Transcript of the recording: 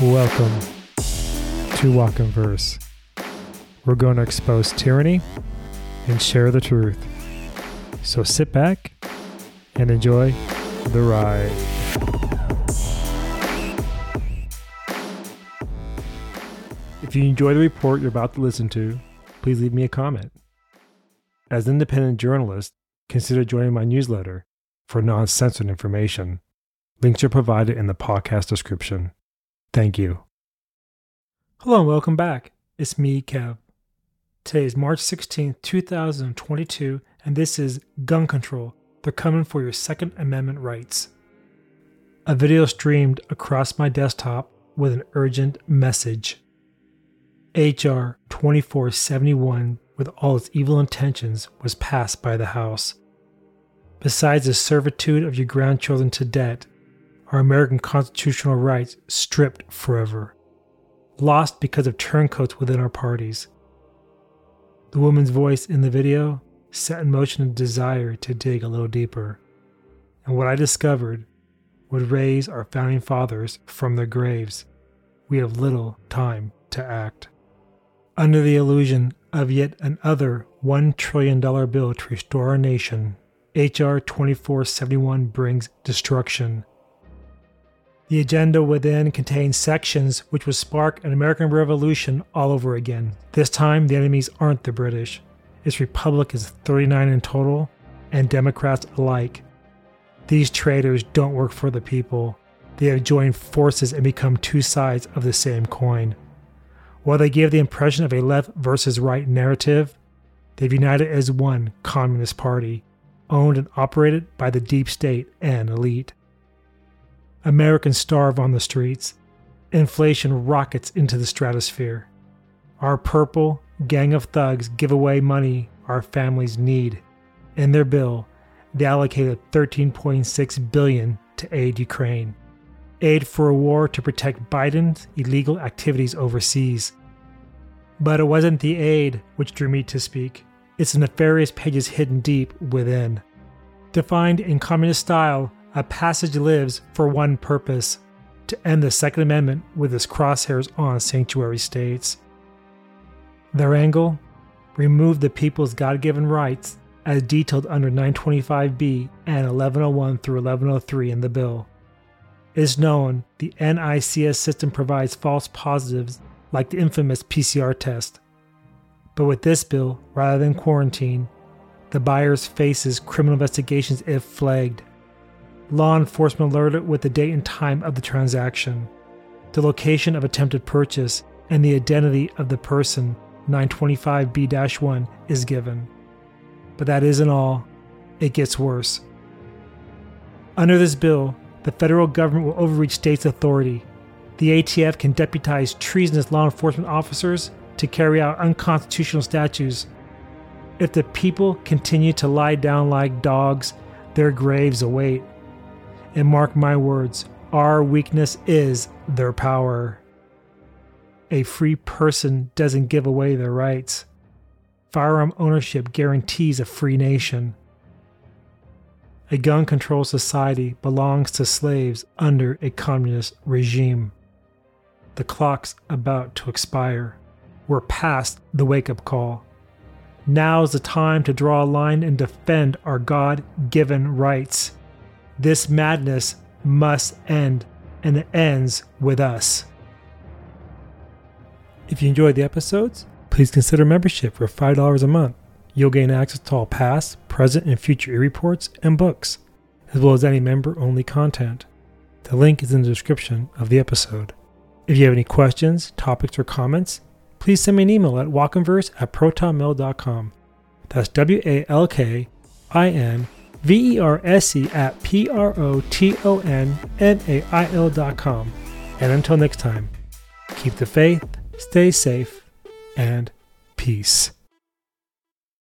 Welcome to Walk in Verse. We're going to expose tyranny and share the truth. So sit back and enjoy the ride. If you enjoy the report you're about to listen to, please leave me a comment. As an independent journalist, consider joining my newsletter for non censored information. Links are provided in the podcast description. Thank you. Hello and welcome back. It's me, Kev. Today is March 16th, 2022, and this is Gun Control. They're coming for your Second Amendment rights. A video streamed across my desktop with an urgent message. H.R. 2471, with all its evil intentions, was passed by the House. Besides the servitude of your grandchildren to debt, our American constitutional rights stripped forever, lost because of turncoats within our parties. The woman's voice in the video set in motion a desire to dig a little deeper, and what I discovered would raise our founding fathers from their graves. We have little time to act. Under the illusion of yet another $1 trillion bill to restore our nation, H.R. 2471 brings destruction the agenda within contains sections which would spark an American Revolution all over again. This time, the enemies aren't the British. Its Republicans 39 in total, and Democrats alike. These traitors don't work for the people. They have joined forces and become two sides of the same coin. While they give the impression of a left versus right narrative, they've united as one Communist Party, owned and operated by the deep state and elite. Americans starve on the streets. Inflation rockets into the stratosphere. Our purple gang of thugs give away money our families need. In their bill, they allocated 13.6 billion to aid Ukraine. Aid for a war to protect Biden's illegal activities overseas. But it wasn't the aid which drew me to speak. It's the nefarious pages hidden deep within. Defined in communist style a passage lives for one purpose to end the Second Amendment with its crosshairs on sanctuary states. Their angle? Remove the people's God given rights as detailed under 925B and 1101 through 1103 in the bill. It is known the NICS system provides false positives like the infamous PCR test. But with this bill, rather than quarantine, the buyers faces criminal investigations if flagged. Law enforcement alerted with the date and time of the transaction, the location of attempted purchase, and the identity of the person 925B 1 is given. But that isn't all, it gets worse. Under this bill, the federal government will overreach states' authority. The ATF can deputize treasonous law enforcement officers to carry out unconstitutional statutes. If the people continue to lie down like dogs, their graves await. And mark my words, our weakness is their power. A free person doesn't give away their rights. Firearm ownership guarantees a free nation. A gun controlled society belongs to slaves under a communist regime. The clock's about to expire. We're past the wake up call. Now's the time to draw a line and defend our God given rights. This madness must end, and it ends with us. If you enjoyed the episodes, please consider membership for $5 a month. You'll gain access to all past, present, and future e reports and books, as well as any member only content. The link is in the description of the episode. If you have any questions, topics, or comments, please send me an email at walkinverse at protonmail.com. That's W A L K I N V E R S E at P R O T O N M A I L dot com. And until next time, keep the faith, stay safe, and peace.